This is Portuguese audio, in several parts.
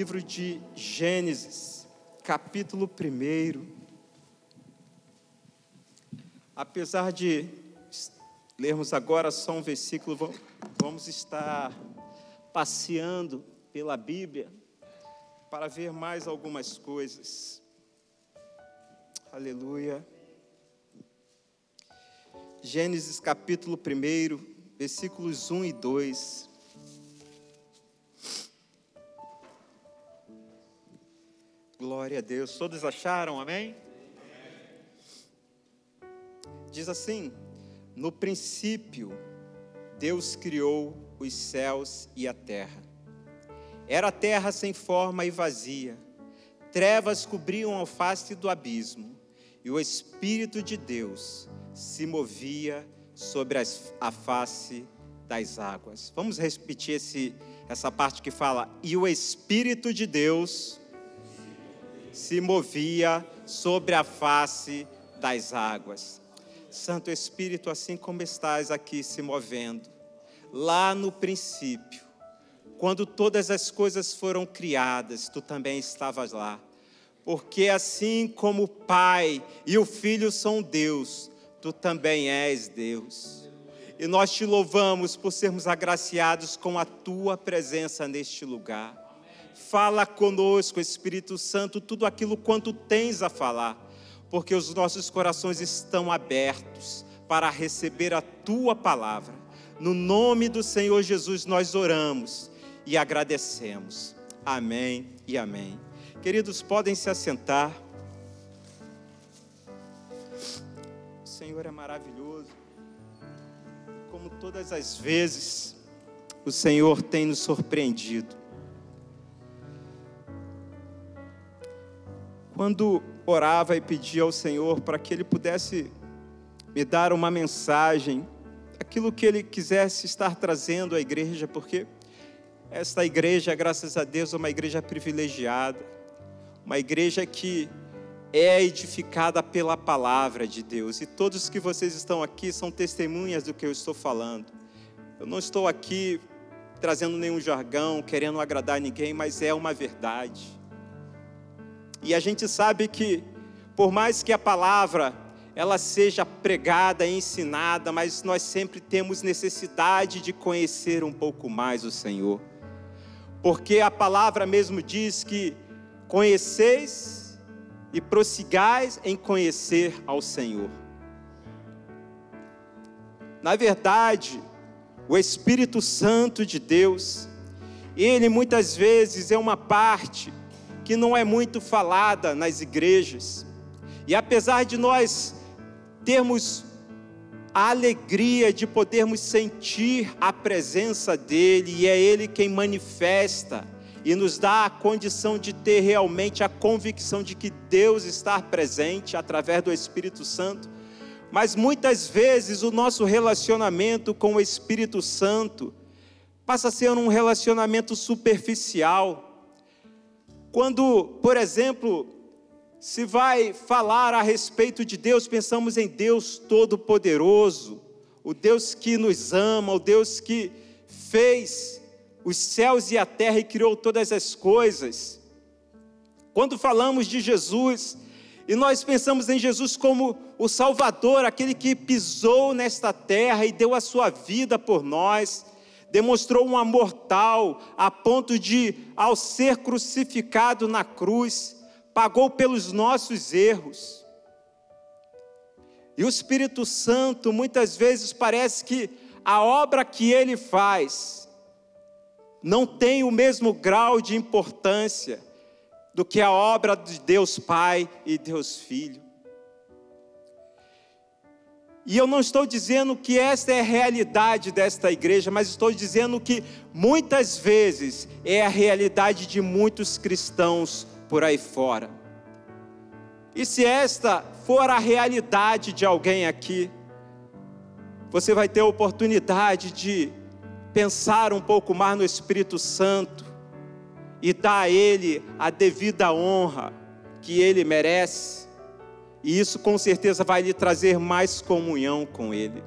livro de Gênesis, capítulo 1. Apesar de lermos agora só um versículo, vamos estar passeando pela Bíblia para ver mais algumas coisas. Aleluia. Gênesis capítulo 1, versículos 1 e 2. Glória a Deus. Todos acharam? Amém? Diz assim: No princípio, Deus criou os céus e a terra. Era a terra sem forma e vazia. Trevas cobriam a face do abismo, e o Espírito de Deus se movia sobre a face das águas. Vamos repetir esse, essa parte que fala: E o Espírito de Deus se movia sobre a face das águas. Santo Espírito, assim como estás aqui se movendo, lá no princípio, quando todas as coisas foram criadas, tu também estavas lá. Porque assim como o Pai e o Filho são Deus, tu também és Deus. E nós te louvamos por sermos agraciados com a tua presença neste lugar. Fala conosco, Espírito Santo, tudo aquilo quanto tens a falar, porque os nossos corações estão abertos para receber a tua palavra. No nome do Senhor Jesus nós oramos e agradecemos. Amém e amém. Queridos, podem se assentar. O Senhor é maravilhoso. Como todas as vezes, o Senhor tem nos surpreendido. Quando orava e pedia ao Senhor para que Ele pudesse me dar uma mensagem, aquilo que Ele quisesse estar trazendo à igreja, porque esta igreja, graças a Deus, é uma igreja privilegiada, uma igreja que é edificada pela palavra de Deus, e todos que vocês estão aqui são testemunhas do que eu estou falando. Eu não estou aqui trazendo nenhum jargão, querendo agradar ninguém, mas é uma verdade. E a gente sabe que, por mais que a palavra ela seja pregada, ensinada, mas nós sempre temos necessidade de conhecer um pouco mais o Senhor. Porque a palavra mesmo diz que conheceis e prossigais em conhecer ao Senhor. Na verdade, o Espírito Santo de Deus, ele muitas vezes é uma parte que não é muito falada nas igrejas. E apesar de nós termos a alegria de podermos sentir a presença dEle, e é Ele quem manifesta e nos dá a condição de ter realmente a convicção de que Deus está presente através do Espírito Santo. Mas muitas vezes o nosso relacionamento com o Espírito Santo passa a ser um relacionamento superficial quando, por exemplo, se vai falar a respeito de Deus, pensamos em Deus Todo-Poderoso, o Deus que nos ama, o Deus que fez os céus e a terra e criou todas as coisas. Quando falamos de Jesus, e nós pensamos em Jesus como o Salvador, aquele que pisou nesta terra e deu a sua vida por nós, demonstrou um amor tal a ponto de, ao ser crucificado na cruz, pagou pelos nossos erros. E o Espírito Santo, muitas vezes, parece que a obra que ele faz não tem o mesmo grau de importância do que a obra de Deus Pai e Deus Filho. E eu não estou dizendo que esta é a realidade desta igreja, mas estou dizendo que muitas vezes é a realidade de muitos cristãos por aí fora. E se esta for a realidade de alguém aqui, você vai ter a oportunidade de pensar um pouco mais no Espírito Santo e dar a Ele a devida honra que Ele merece e isso com certeza vai lhe trazer mais comunhão com Ele.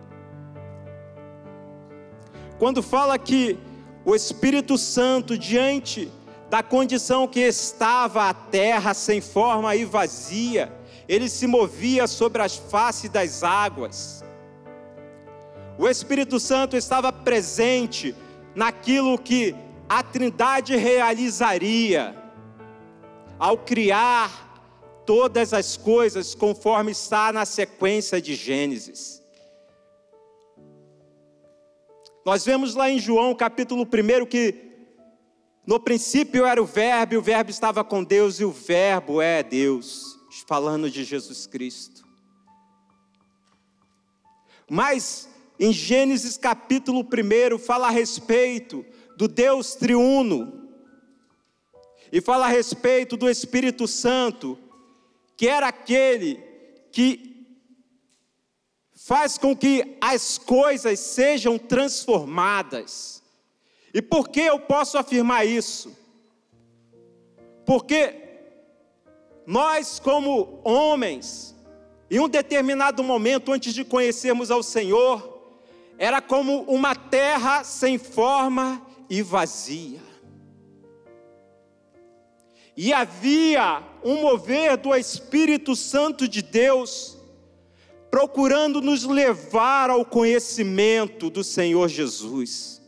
Quando fala que o Espírito Santo, diante da condição que estava a terra sem forma e vazia, ele se movia sobre as faces das águas. O Espírito Santo estava presente naquilo que a Trindade realizaria ao criar todas as coisas conforme está na sequência de Gênesis. Nós vemos lá em João capítulo 1 que no princípio era o Verbo, e o Verbo estava com Deus, e o Verbo é Deus, falando de Jesus Cristo. Mas em Gênesis capítulo 1 fala a respeito do Deus triuno, e fala a respeito do Espírito Santo, que era aquele que faz com que as coisas sejam transformadas. E por que eu posso afirmar isso? Porque nós, como homens, em um determinado momento antes de conhecermos ao Senhor, era como uma terra sem forma e vazia. E havia um mover do Espírito Santo de Deus, procurando nos levar ao conhecimento do Senhor Jesus.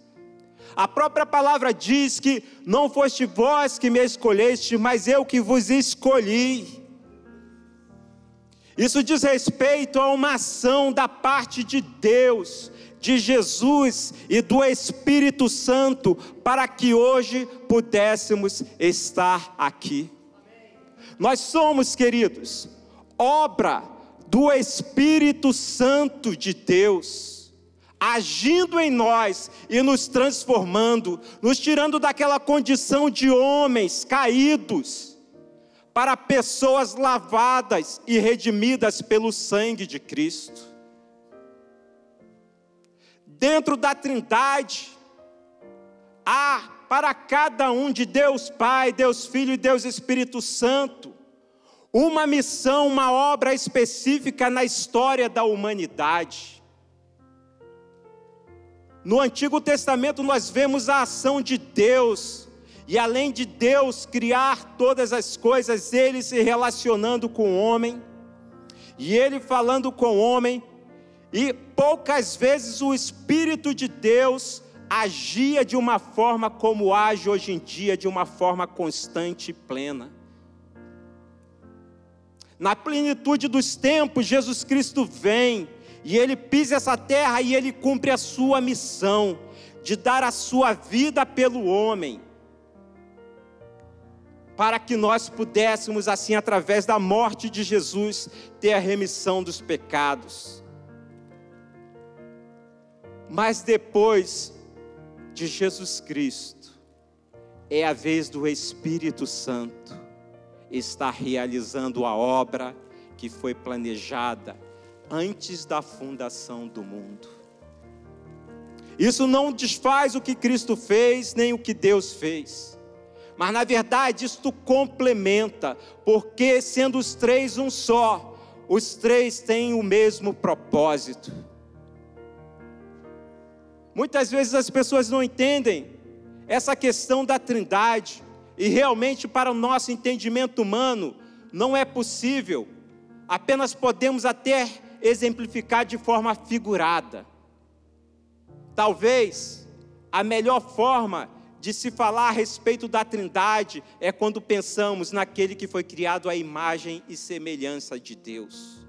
A própria palavra diz que não foste vós que me escolheste, mas eu que vos escolhi. Isso diz respeito a uma ação da parte de Deus, de Jesus e do Espírito Santo, para que hoje pudéssemos estar aqui. Nós somos, queridos, obra do Espírito Santo de Deus, agindo em nós e nos transformando, nos tirando daquela condição de homens caídos, para pessoas lavadas e redimidas pelo sangue de Cristo. Dentro da Trindade, há para cada um de Deus Pai, Deus Filho e Deus Espírito Santo, uma missão, uma obra específica na história da humanidade. No Antigo Testamento nós vemos a ação de Deus, e além de Deus criar todas as coisas, ele se relacionando com o homem, e ele falando com o homem, e poucas vezes o Espírito de Deus agia de uma forma como age hoje em dia, de uma forma constante e plena. Na plenitude dos tempos, Jesus Cristo vem e ele pisa essa terra e ele cumpre a sua missão de dar a sua vida pelo homem, para que nós pudéssemos, assim, através da morte de Jesus, ter a remissão dos pecados. Mas depois de Jesus Cristo, é a vez do Espírito Santo estar realizando a obra que foi planejada antes da fundação do mundo. Isso não desfaz o que Cristo fez, nem o que Deus fez. Mas na verdade isto complementa, porque sendo os três um só, os três têm o mesmo propósito. Muitas vezes as pessoas não entendem essa questão da trindade, e realmente, para o nosso entendimento humano, não é possível, apenas podemos até exemplificar de forma figurada. Talvez a melhor forma de se falar a respeito da Trindade é quando pensamos naquele que foi criado à imagem e semelhança de Deus.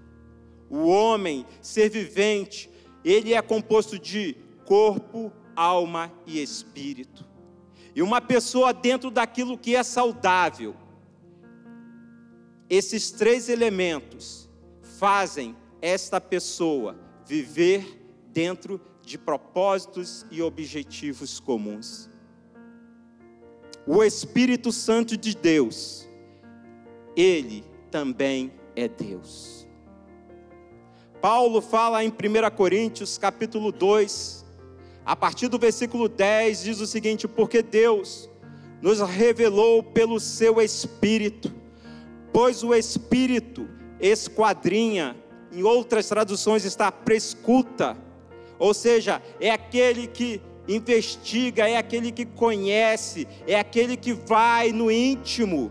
O homem, ser vivente, ele é composto de corpo, alma e espírito. E uma pessoa dentro daquilo que é saudável, esses três elementos fazem esta pessoa viver dentro de propósitos e objetivos comuns. O Espírito Santo de Deus, ele também é Deus. Paulo fala em 1 Coríntios, capítulo 2, a partir do versículo 10 diz o seguinte: Porque Deus nos revelou pelo seu Espírito, pois o Espírito esquadrinha, em outras traduções está prescuta, ou seja, é aquele que investiga, é aquele que conhece, é aquele que vai no íntimo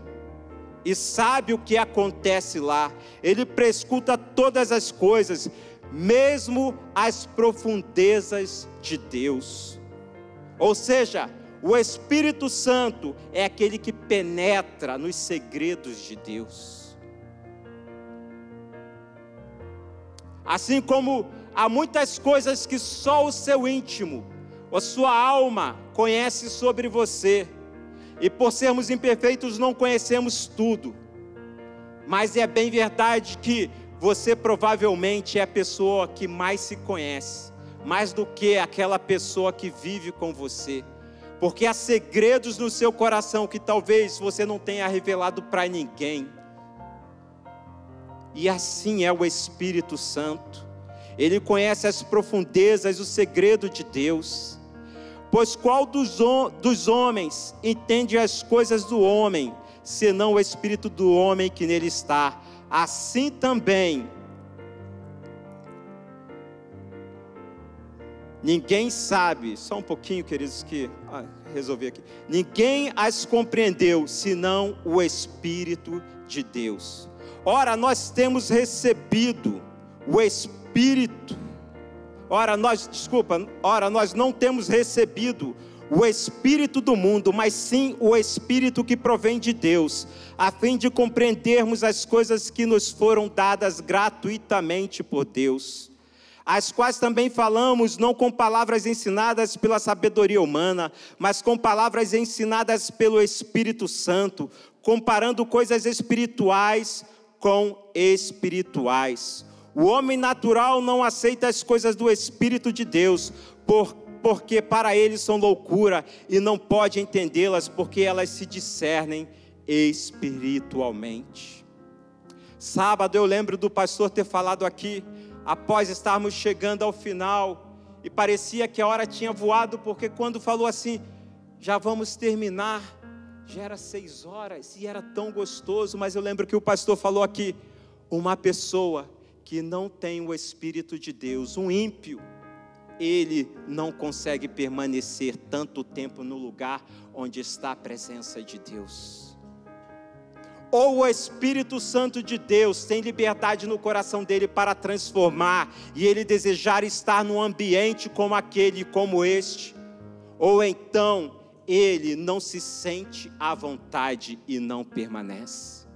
e sabe o que acontece lá. Ele prescuta todas as coisas, mesmo as profundezas de Deus. Ou seja, o Espírito Santo é aquele que penetra nos segredos de Deus. Assim como há muitas coisas que só o seu íntimo, a sua alma conhece sobre você, e por sermos imperfeitos não conhecemos tudo. Mas é bem verdade que você provavelmente é a pessoa que mais se conhece, mais do que aquela pessoa que vive com você. Porque há segredos no seu coração que talvez você não tenha revelado para ninguém. E assim é o Espírito Santo. Ele conhece as profundezas, o segredo de Deus. Pois qual dos, dos homens entende as coisas do homem, senão o Espírito do homem que nele está? Assim também ninguém sabe, só um pouquinho, queridos, que ah, resolvi aqui. Ninguém as compreendeu senão o Espírito de Deus. Ora, nós temos recebido o Espírito. Ora, nós, desculpa, ora, nós não temos recebido o espírito do mundo, mas sim o espírito que provém de Deus, a fim de compreendermos as coisas que nos foram dadas gratuitamente por Deus, as quais também falamos não com palavras ensinadas pela sabedoria humana, mas com palavras ensinadas pelo Espírito Santo, comparando coisas espirituais com espirituais. O homem natural não aceita as coisas do Espírito de Deus, por porque para eles são loucura e não pode entendê-las porque elas se discernem espiritualmente. Sábado eu lembro do pastor ter falado aqui, após estarmos chegando ao final, e parecia que a hora tinha voado, porque quando falou assim, já vamos terminar, já era seis horas e era tão gostoso, mas eu lembro que o pastor falou aqui, uma pessoa que não tem o Espírito de Deus, um ímpio, ele não consegue permanecer tanto tempo no lugar onde está a presença de Deus. Ou o Espírito Santo de Deus tem liberdade no coração dele para transformar e ele desejar estar num ambiente como aquele, como este, ou então ele não se sente à vontade e não permanece.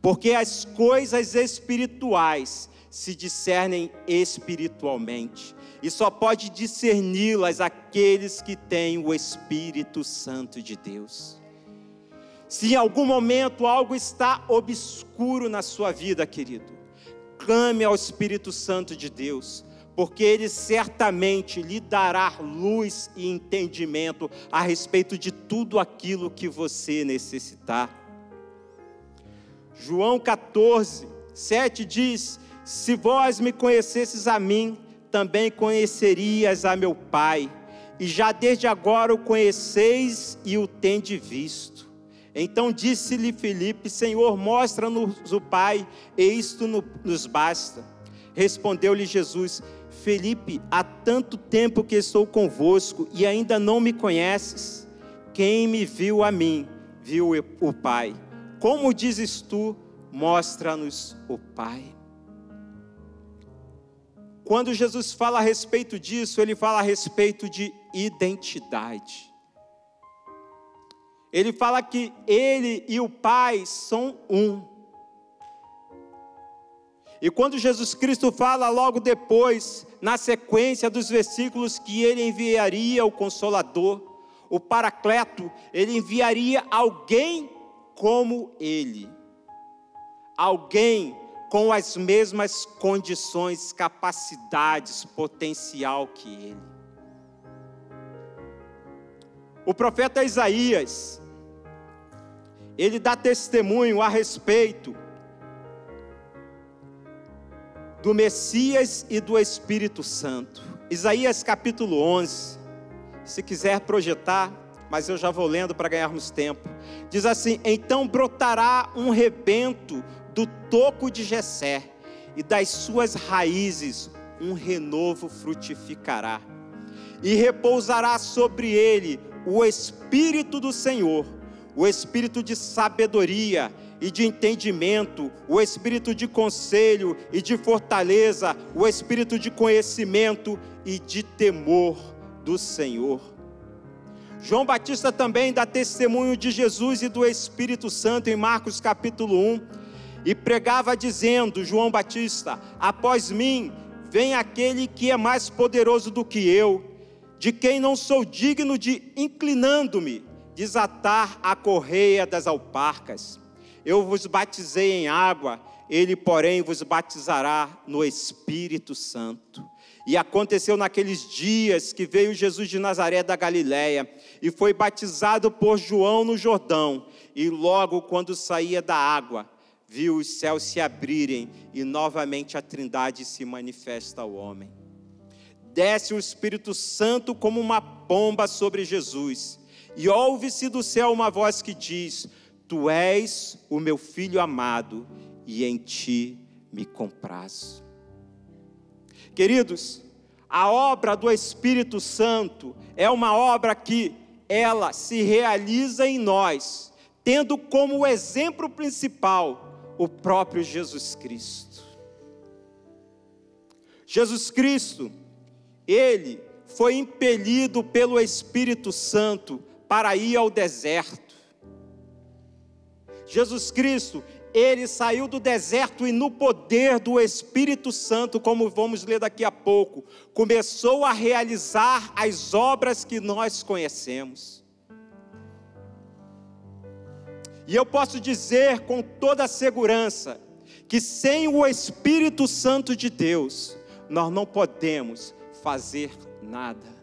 Porque as coisas espirituais se discernem espiritualmente e só pode discerni-las aqueles que têm o Espírito Santo de Deus. Se em algum momento algo está obscuro na sua vida, querido, clame ao Espírito Santo de Deus, porque ele certamente lhe dará luz e entendimento a respeito de tudo aquilo que você necessitar. João 14, 7 diz: Se vós me conhecesses a mim, também conhecerias a meu Pai, e já desde agora o conheceis e o tende visto. Então disse-lhe Filipe: Senhor, mostra-nos o Pai, e isto nos basta. Respondeu-lhe Jesus: Felipe, há tanto tempo que estou convosco e ainda não me conheces. Quem me viu a mim, viu o Pai. Como dizes tu, mostra-nos o Pai. Quando Jesus fala a respeito disso, ele fala a respeito de identidade. Ele fala que ele e o Pai são um. E quando Jesus Cristo fala logo depois, na sequência dos versículos, que ele enviaria o Consolador, o Paracleto, ele enviaria alguém como ele. Alguém com as mesmas condições, capacidades, potencial que ele. O profeta Isaías, ele dá testemunho a respeito do Messias e do Espírito Santo. Isaías capítulo 11. Se quiser projetar, mas eu já vou lendo para ganharmos tempo. Diz assim: Então brotará um rebento toco de Jessé, e das suas raízes um renovo frutificará. e repousará sobre ele o Espírito do Senhor, o Espírito de sabedoria e de entendimento, o espírito de conselho e de fortaleza, o espírito de conhecimento e de temor do Senhor. João Batista também dá testemunho de Jesus e do Espírito Santo em Marcos capítulo 1 e pregava dizendo: João Batista, após mim vem aquele que é mais poderoso do que eu, de quem não sou digno de, inclinando-me, desatar a correia das alparcas. Eu vos batizei em água, ele, porém, vos batizará no Espírito Santo. E aconteceu naqueles dias que veio Jesus de Nazaré da Galiléia e foi batizado por João no Jordão. E logo quando saía da água, viu os céus se abrirem e novamente a Trindade se manifesta ao homem. Desce o Espírito Santo como uma pomba sobre Jesus, e ouve-se do céu uma voz que diz: Tu és o meu filho amado e em ti me comprazo. Queridos, a obra do Espírito Santo é uma obra que ela se realiza em nós, tendo como exemplo principal o próprio Jesus Cristo. Jesus Cristo, ele foi impelido pelo Espírito Santo para ir ao deserto Jesus Cristo, ele saiu do deserto e no poder do Espírito Santo, como vamos ler daqui a pouco, começou a realizar as obras que nós conhecemos. E eu posso dizer com toda segurança que sem o Espírito Santo de Deus, nós não podemos fazer nada.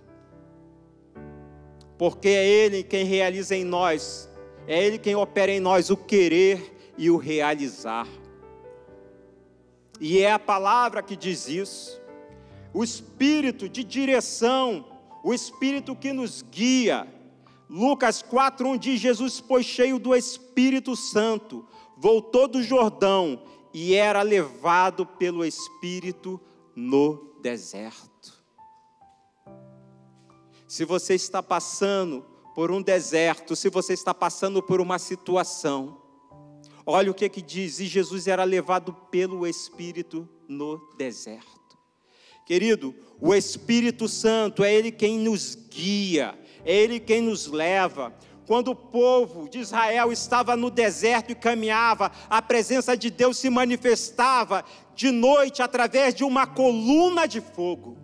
Porque é Ele quem realiza em nós é Ele quem opera em nós o querer e o realizar. E é a palavra que diz isso. O espírito de direção, o espírito que nos guia. Lucas 4:1 diz: Jesus, pois cheio do Espírito Santo, voltou do Jordão e era levado pelo Espírito no deserto. Se você está passando por um deserto, se você está passando por uma situação, olha o que que diz: e Jesus era levado pelo Espírito no deserto. Querido, o Espírito Santo é Ele quem nos guia, é Ele quem nos leva. Quando o povo de Israel estava no deserto e caminhava, a presença de Deus se manifestava de noite através de uma coluna de fogo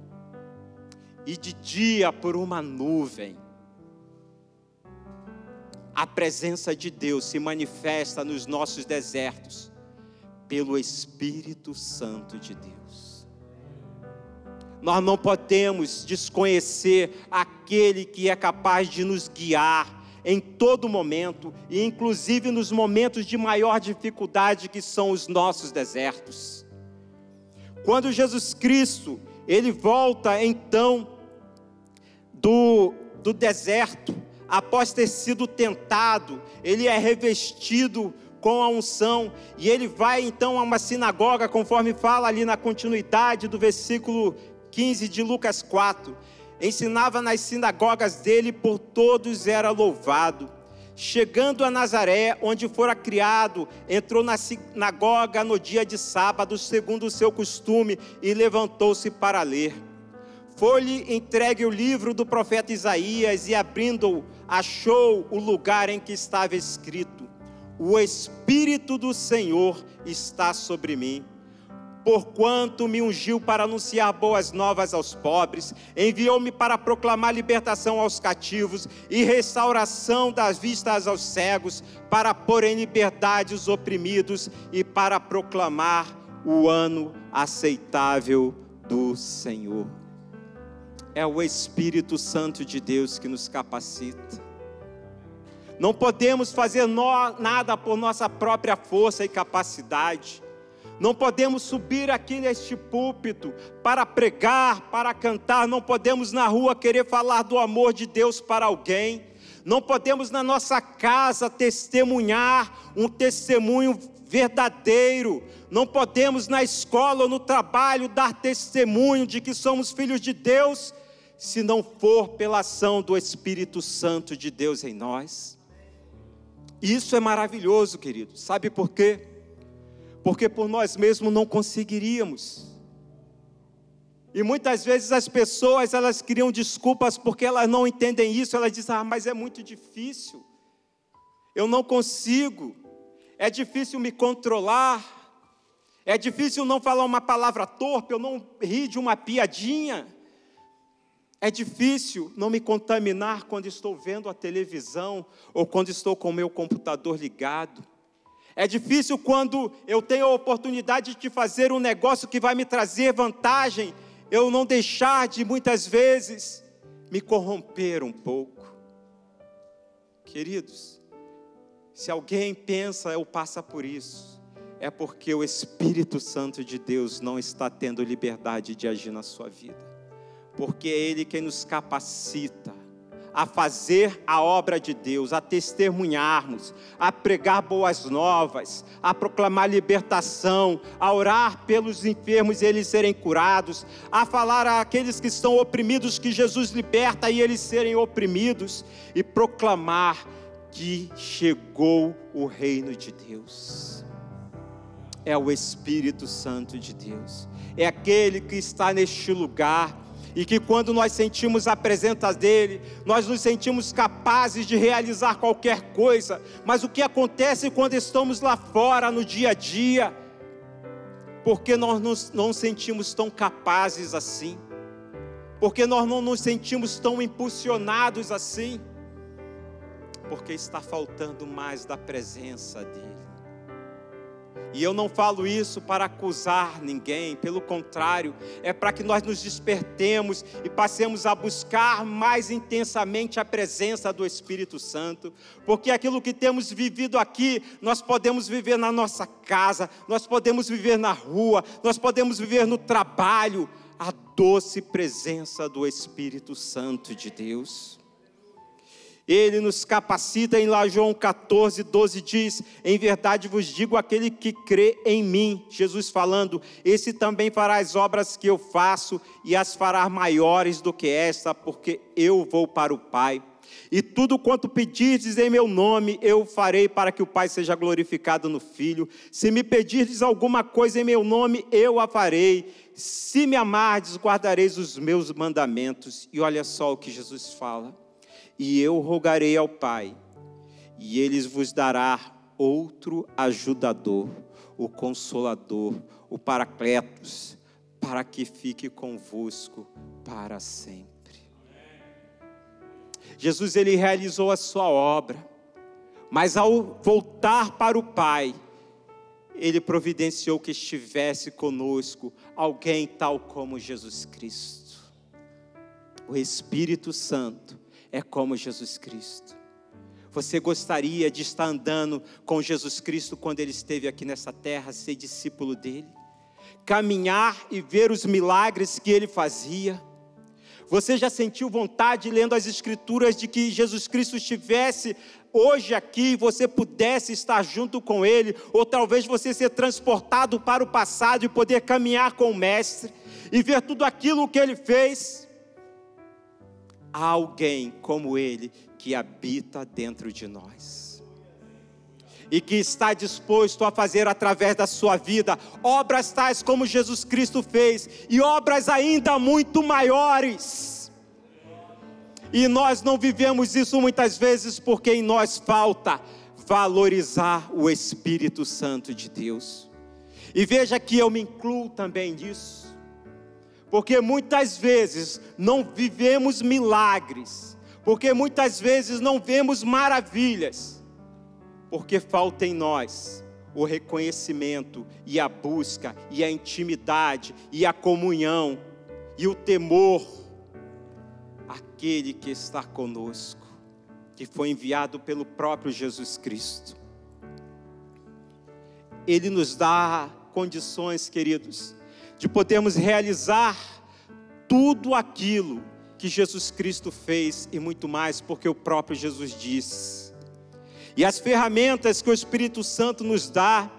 e de dia por uma nuvem a presença de Deus se manifesta nos nossos desertos pelo Espírito Santo de Deus. Nós não podemos desconhecer aquele que é capaz de nos guiar em todo momento, e inclusive nos momentos de maior dificuldade que são os nossos desertos. Quando Jesus Cristo, ele volta então do, do deserto, após ter sido tentado, ele é revestido com a unção, e ele vai então a uma sinagoga, conforme fala ali na continuidade do versículo 15 de Lucas 4. Ensinava nas sinagogas dele, por todos era louvado. Chegando a Nazaré, onde fora criado, entrou na sinagoga no dia de sábado, segundo o seu costume, e levantou-se para ler. Foi-lhe entregue o livro do profeta Isaías, e abrindo-o, achou o lugar em que estava escrito: O Espírito do Senhor está sobre mim, porquanto me ungiu para anunciar boas novas aos pobres, enviou-me para proclamar libertação aos cativos e restauração das vistas aos cegos, para pôr em liberdade os oprimidos e para proclamar o ano aceitável do Senhor é o Espírito Santo de Deus que nos capacita. Não podemos fazer nada por nossa própria força e capacidade. Não podemos subir aqui neste púlpito para pregar, para cantar. Não podemos na rua querer falar do amor de Deus para alguém. Não podemos na nossa casa testemunhar um testemunho verdadeiro. Não podemos na escola ou no trabalho dar testemunho de que somos filhos de Deus se não for pela ação do Espírito Santo de Deus em nós. Isso é maravilhoso, querido. Sabe por quê? Porque por nós mesmos não conseguiríamos. E muitas vezes as pessoas elas criam desculpas porque elas não entendem isso. Elas dizem: "Ah, mas é muito difícil. Eu não consigo. É difícil me controlar. É difícil não falar uma palavra torpe, eu não rir de uma piadinha. É difícil não me contaminar quando estou vendo a televisão ou quando estou com o meu computador ligado. É difícil quando eu tenho a oportunidade de fazer um negócio que vai me trazer vantagem, eu não deixar de muitas vezes me corromper um pouco. Queridos, se alguém pensa ou passa por isso, é porque o Espírito Santo de Deus não está tendo liberdade de agir na sua vida. Porque é Ele quem nos capacita a fazer a obra de Deus, a testemunharmos, a pregar boas novas, a proclamar libertação, a orar pelos enfermos e eles serem curados, a falar àqueles que estão oprimidos que Jesus liberta e eles serem oprimidos, e proclamar que chegou o reino de Deus. É o Espírito Santo de Deus, é aquele que está neste lugar e que quando nós sentimos a presença dele, nós nos sentimos capazes de realizar qualquer coisa. Mas o que acontece quando estamos lá fora no dia a dia? Porque nós nos, não sentimos tão capazes assim? Porque nós não nos sentimos tão impulsionados assim? Porque está faltando mais da presença dele. E eu não falo isso para acusar ninguém, pelo contrário, é para que nós nos despertemos e passemos a buscar mais intensamente a presença do Espírito Santo, porque aquilo que temos vivido aqui, nós podemos viver na nossa casa, nós podemos viver na rua, nós podemos viver no trabalho, a doce presença do Espírito Santo de Deus. Ele nos capacita, em lá João 14, 12 diz: Em verdade vos digo, aquele que crê em mim, Jesus falando, esse também fará as obras que eu faço e as fará maiores do que esta, porque eu vou para o Pai. E tudo quanto pedirdes em meu nome, eu farei para que o Pai seja glorificado no Filho. Se me pedirdes alguma coisa em meu nome, eu a farei. Se me amardes, guardareis os meus mandamentos. E olha só o que Jesus fala e eu rogarei ao Pai, e ele vos dará outro ajudador, o consolador, o Paracletos, para que fique convosco para sempre. Jesus ele realizou a sua obra, mas ao voltar para o Pai, ele providenciou que estivesse conosco alguém tal como Jesus Cristo. O Espírito Santo é como Jesus Cristo. Você gostaria de estar andando com Jesus Cristo quando ele esteve aqui nessa terra, ser discípulo dele? Caminhar e ver os milagres que ele fazia? Você já sentiu vontade, lendo as Escrituras, de que Jesus Cristo estivesse hoje aqui, você pudesse estar junto com Ele, ou talvez você ser transportado para o passado e poder caminhar com o Mestre e ver tudo aquilo que Ele fez? Há alguém como Ele que habita dentro de nós. E que está disposto a fazer através da sua vida obras tais como Jesus Cristo fez, e obras ainda muito maiores. E nós não vivemos isso muitas vezes porque em nós falta valorizar o Espírito Santo de Deus. E veja que eu me incluo também nisso. Porque muitas vezes não vivemos milagres, porque muitas vezes não vemos maravilhas, porque falta em nós o reconhecimento e a busca e a intimidade e a comunhão e o temor aquele que está conosco, que foi enviado pelo próprio Jesus Cristo. Ele nos dá condições, queridos, de podermos realizar tudo aquilo que Jesus Cristo fez e muito mais, porque o próprio Jesus disse. E as ferramentas que o Espírito Santo nos dá,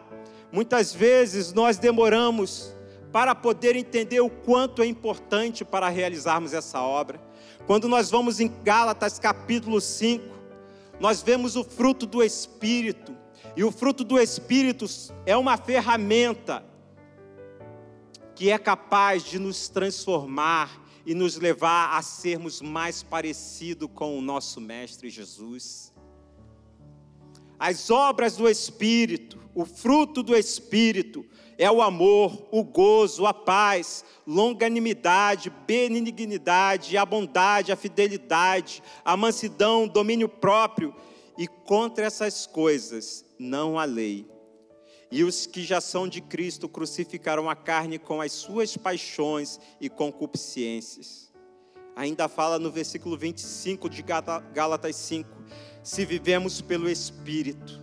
muitas vezes nós demoramos para poder entender o quanto é importante para realizarmos essa obra. Quando nós vamos em Gálatas capítulo 5, nós vemos o fruto do Espírito, e o fruto do Espírito é uma ferramenta que é capaz de nos transformar e nos levar a sermos mais parecidos com o nosso Mestre Jesus. As obras do Espírito, o fruto do Espírito, é o amor, o gozo, a paz, longanimidade, benignidade, a bondade, a fidelidade, a mansidão, domínio próprio. E contra essas coisas não há lei. E os que já são de Cristo crucificaram a carne com as suas paixões e concupiscências. Ainda fala no versículo 25 de Gálatas 5: se vivemos pelo Espírito,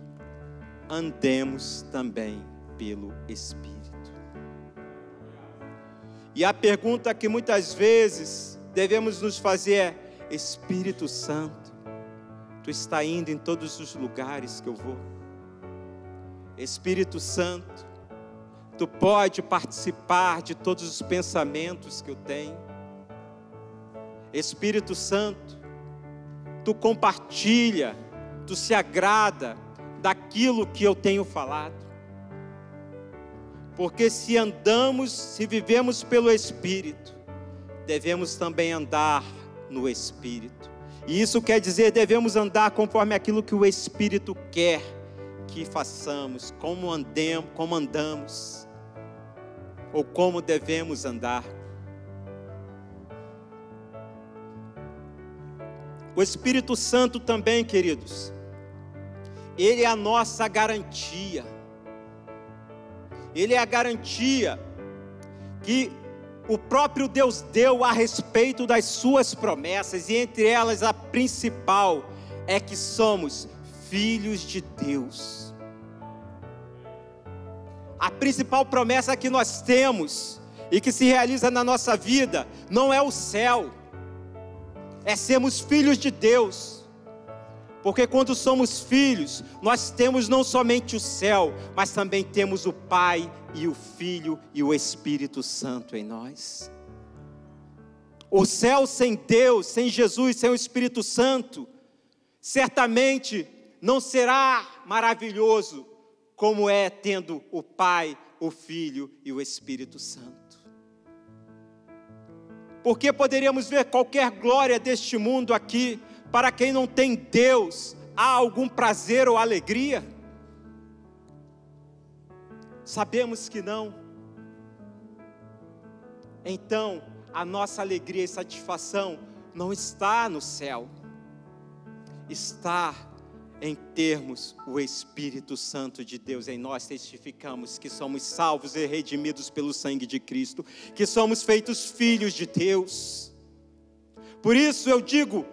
andemos também pelo Espírito. E a pergunta que muitas vezes devemos nos fazer é: Espírito Santo, tu está indo em todos os lugares que eu vou. Espírito Santo, tu pode participar de todos os pensamentos que eu tenho. Espírito Santo, tu compartilha, tu se agrada daquilo que eu tenho falado. Porque se andamos, se vivemos pelo Espírito, devemos também andar no Espírito. E isso quer dizer, devemos andar conforme aquilo que o Espírito quer que façamos, como andemos, como andamos, ou como devemos andar. O Espírito Santo também, queridos, ele é a nossa garantia ele é a garantia que o próprio Deus deu a respeito das suas promessas, e entre elas a principal é que somos filhos de Deus. A principal promessa que nós temos e que se realiza na nossa vida não é o céu, é sermos filhos de Deus. Porque quando somos filhos, nós temos não somente o céu, mas também temos o Pai e o Filho e o Espírito Santo em nós. O céu sem Deus, sem Jesus, sem o Espírito Santo, certamente não será maravilhoso como é tendo o Pai, o Filho e o Espírito Santo. Porque poderíamos ver qualquer glória deste mundo aqui, para quem não tem Deus, há algum prazer ou alegria? Sabemos que não. Então, a nossa alegria e satisfação não está no céu, está em termos o Espírito Santo de Deus em nós testificamos que somos salvos e redimidos pelo sangue de Cristo, que somos feitos filhos de Deus. Por isso eu digo,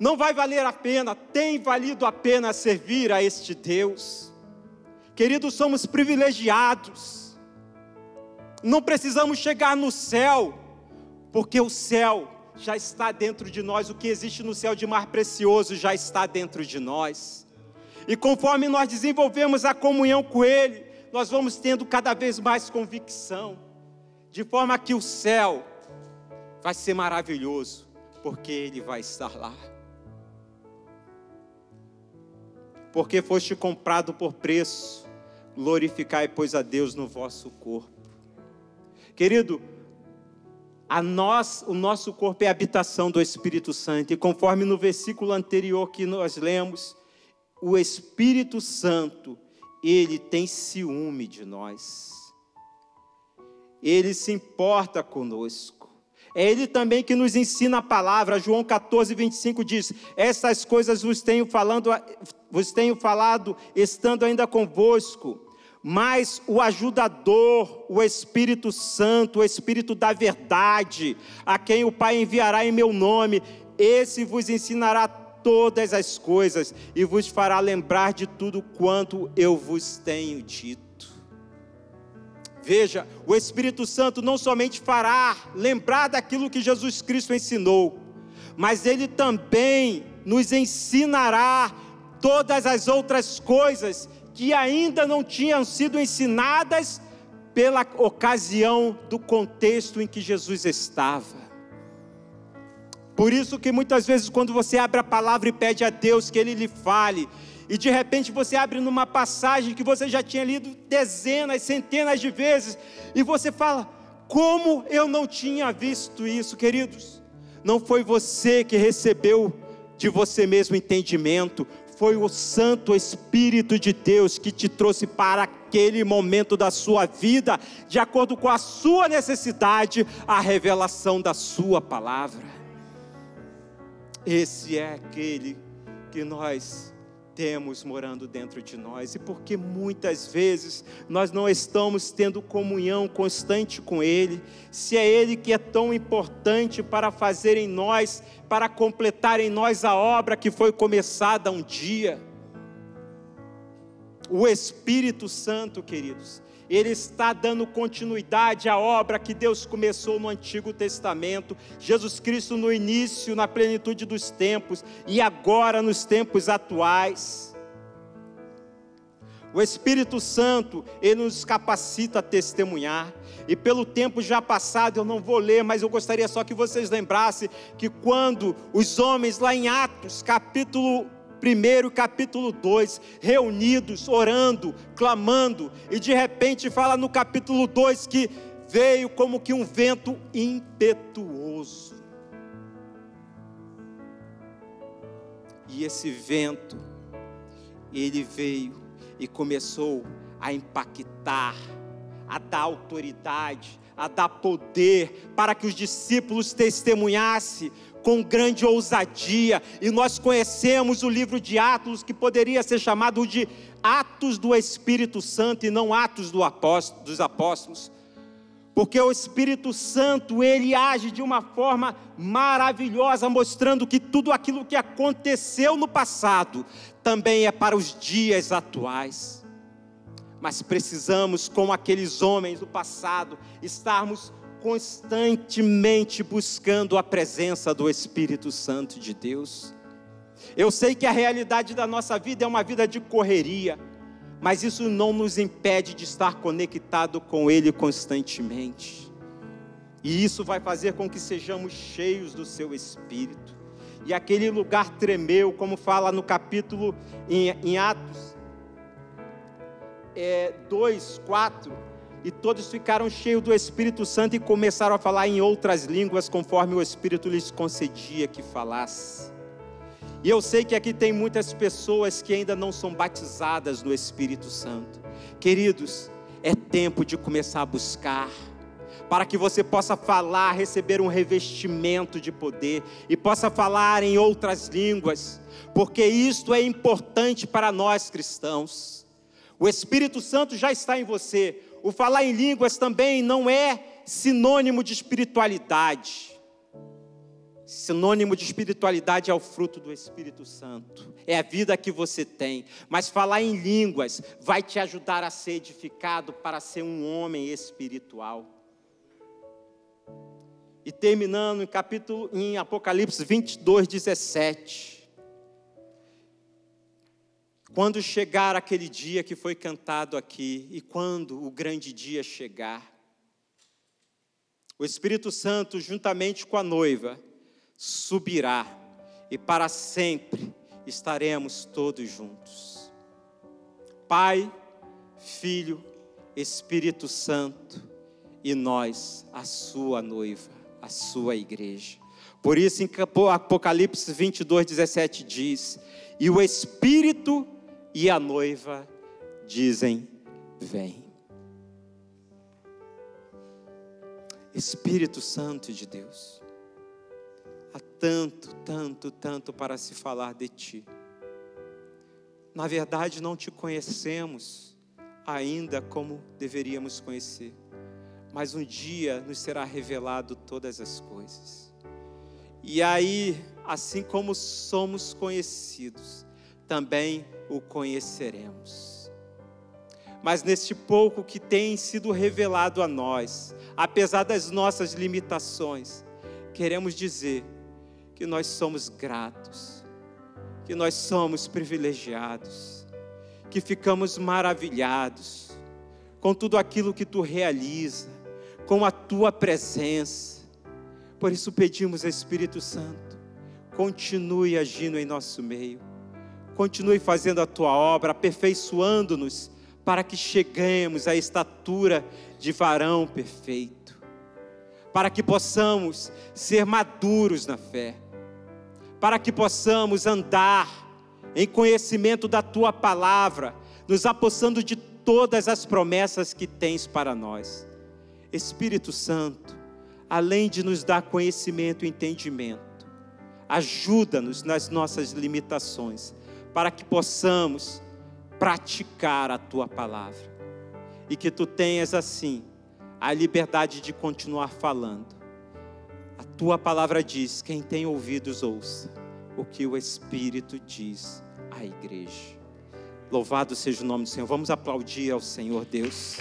não vai valer a pena, tem valido a pena servir a este Deus. Queridos, somos privilegiados, não precisamos chegar no céu, porque o céu já está dentro de nós, o que existe no céu de mais precioso já está dentro de nós. E conforme nós desenvolvemos a comunhão com Ele, nós vamos tendo cada vez mais convicção, de forma que o céu vai ser maravilhoso, porque Ele vai estar lá. porque foste comprado por preço, glorificai, pois, a Deus no vosso corpo. Querido, a nós, o nosso corpo é a habitação do Espírito Santo, e conforme no versículo anterior que nós lemos, o Espírito Santo, ele tem ciúme de nós, ele se importa conosco. É Ele também que nos ensina a palavra. João 14, 25 diz: Essas coisas vos tenho, falando, vos tenho falado, estando ainda convosco. Mas o ajudador, o Espírito Santo, o Espírito da verdade, a quem o Pai enviará em meu nome, esse vos ensinará todas as coisas e vos fará lembrar de tudo quanto eu vos tenho dito. Veja, o Espírito Santo não somente fará lembrar daquilo que Jesus Cristo ensinou, mas ele também nos ensinará todas as outras coisas que ainda não tinham sido ensinadas pela ocasião do contexto em que Jesus estava. Por isso que muitas vezes quando você abre a palavra e pede a Deus que ele lhe fale, e de repente você abre numa passagem que você já tinha lido dezenas, centenas de vezes, e você fala: "Como eu não tinha visto isso, queridos?" Não foi você que recebeu de você mesmo entendimento, foi o Santo Espírito de Deus que te trouxe para aquele momento da sua vida, de acordo com a sua necessidade, a revelação da sua palavra. Esse é aquele que nós temos morando dentro de nós, e porque muitas vezes nós não estamos tendo comunhão constante com Ele, se é Ele que é tão importante para fazer em nós, para completar em nós a obra que foi começada um dia. O Espírito Santo, queridos, ele está dando continuidade à obra que Deus começou no Antigo Testamento, Jesus Cristo no início, na plenitude dos tempos e agora nos tempos atuais. O Espírito Santo, ele nos capacita a testemunhar. E pelo tempo já passado, eu não vou ler, mas eu gostaria só que vocês lembrassem que quando os homens lá em Atos, capítulo primeiro capítulo 2, reunidos, orando, clamando, e de repente fala no capítulo 2 que veio como que um vento impetuoso. E esse vento, ele veio e começou a impactar, a dar autoridade, a dar poder para que os discípulos testemunhassem com grande ousadia, e nós conhecemos o livro de Atos, que poderia ser chamado de Atos do Espírito Santo e não Atos do apóstolo, dos Apóstolos, porque o Espírito Santo, ele age de uma forma maravilhosa, mostrando que tudo aquilo que aconteceu no passado também é para os dias atuais. Mas precisamos, como aqueles homens do passado, estarmos constantemente buscando a presença do Espírito Santo de Deus. Eu sei que a realidade da nossa vida é uma vida de correria, mas isso não nos impede de estar conectado com Ele constantemente. E isso vai fazer com que sejamos cheios do Seu Espírito. E aquele lugar tremeu, como fala no capítulo em, em Atos é, 2, 4 e todos ficaram cheios do Espírito Santo e começaram a falar em outras línguas, conforme o Espírito lhes concedia que falasse. E eu sei que aqui tem muitas pessoas que ainda não são batizadas no Espírito Santo. Queridos, é tempo de começar a buscar, para que você possa falar, receber um revestimento de poder e possa falar em outras línguas, porque isto é importante para nós cristãos. O Espírito Santo já está em você, o falar em línguas também não é sinônimo de espiritualidade. Sinônimo de espiritualidade é o fruto do Espírito Santo, é a vida que você tem. Mas falar em línguas vai te ajudar a ser edificado para ser um homem espiritual. E terminando em capítulo em Apocalipse 22, 17. Quando chegar aquele dia que foi cantado aqui, e quando o grande dia chegar, o Espírito Santo, juntamente com a noiva, subirá, e para sempre estaremos todos juntos. Pai, Filho, Espírito Santo e nós, a sua noiva, a sua igreja. Por isso, em Apocalipse 22, 17 diz: E o Espírito e a noiva dizem: Vem. Espírito Santo de Deus, há tanto, tanto, tanto para se falar de Ti. Na verdade, não te conhecemos ainda como deveríamos conhecer, mas um dia nos será revelado todas as coisas. E aí, assim como somos conhecidos, também o conheceremos. Mas neste pouco que tem sido revelado a nós, apesar das nossas limitações, queremos dizer que nós somos gratos, que nós somos privilegiados, que ficamos maravilhados, com tudo aquilo que tu realiza, com a tua presença. Por isso pedimos, Espírito Santo, continue agindo em nosso meio, continue fazendo a tua obra, aperfeiçoando-nos, para que cheguemos à estatura de varão perfeito, para que possamos ser maduros na fé, para que possamos andar em conhecimento da tua palavra, nos apossando de todas as promessas que tens para nós. Espírito Santo, além de nos dar conhecimento e entendimento, ajuda-nos nas nossas limitações, para que possamos praticar a tua palavra e que tu tenhas assim a liberdade de continuar falando. A tua palavra diz: quem tem ouvidos, ouça o que o Espírito diz à igreja. Louvado seja o nome do Senhor. Vamos aplaudir ao Senhor Deus.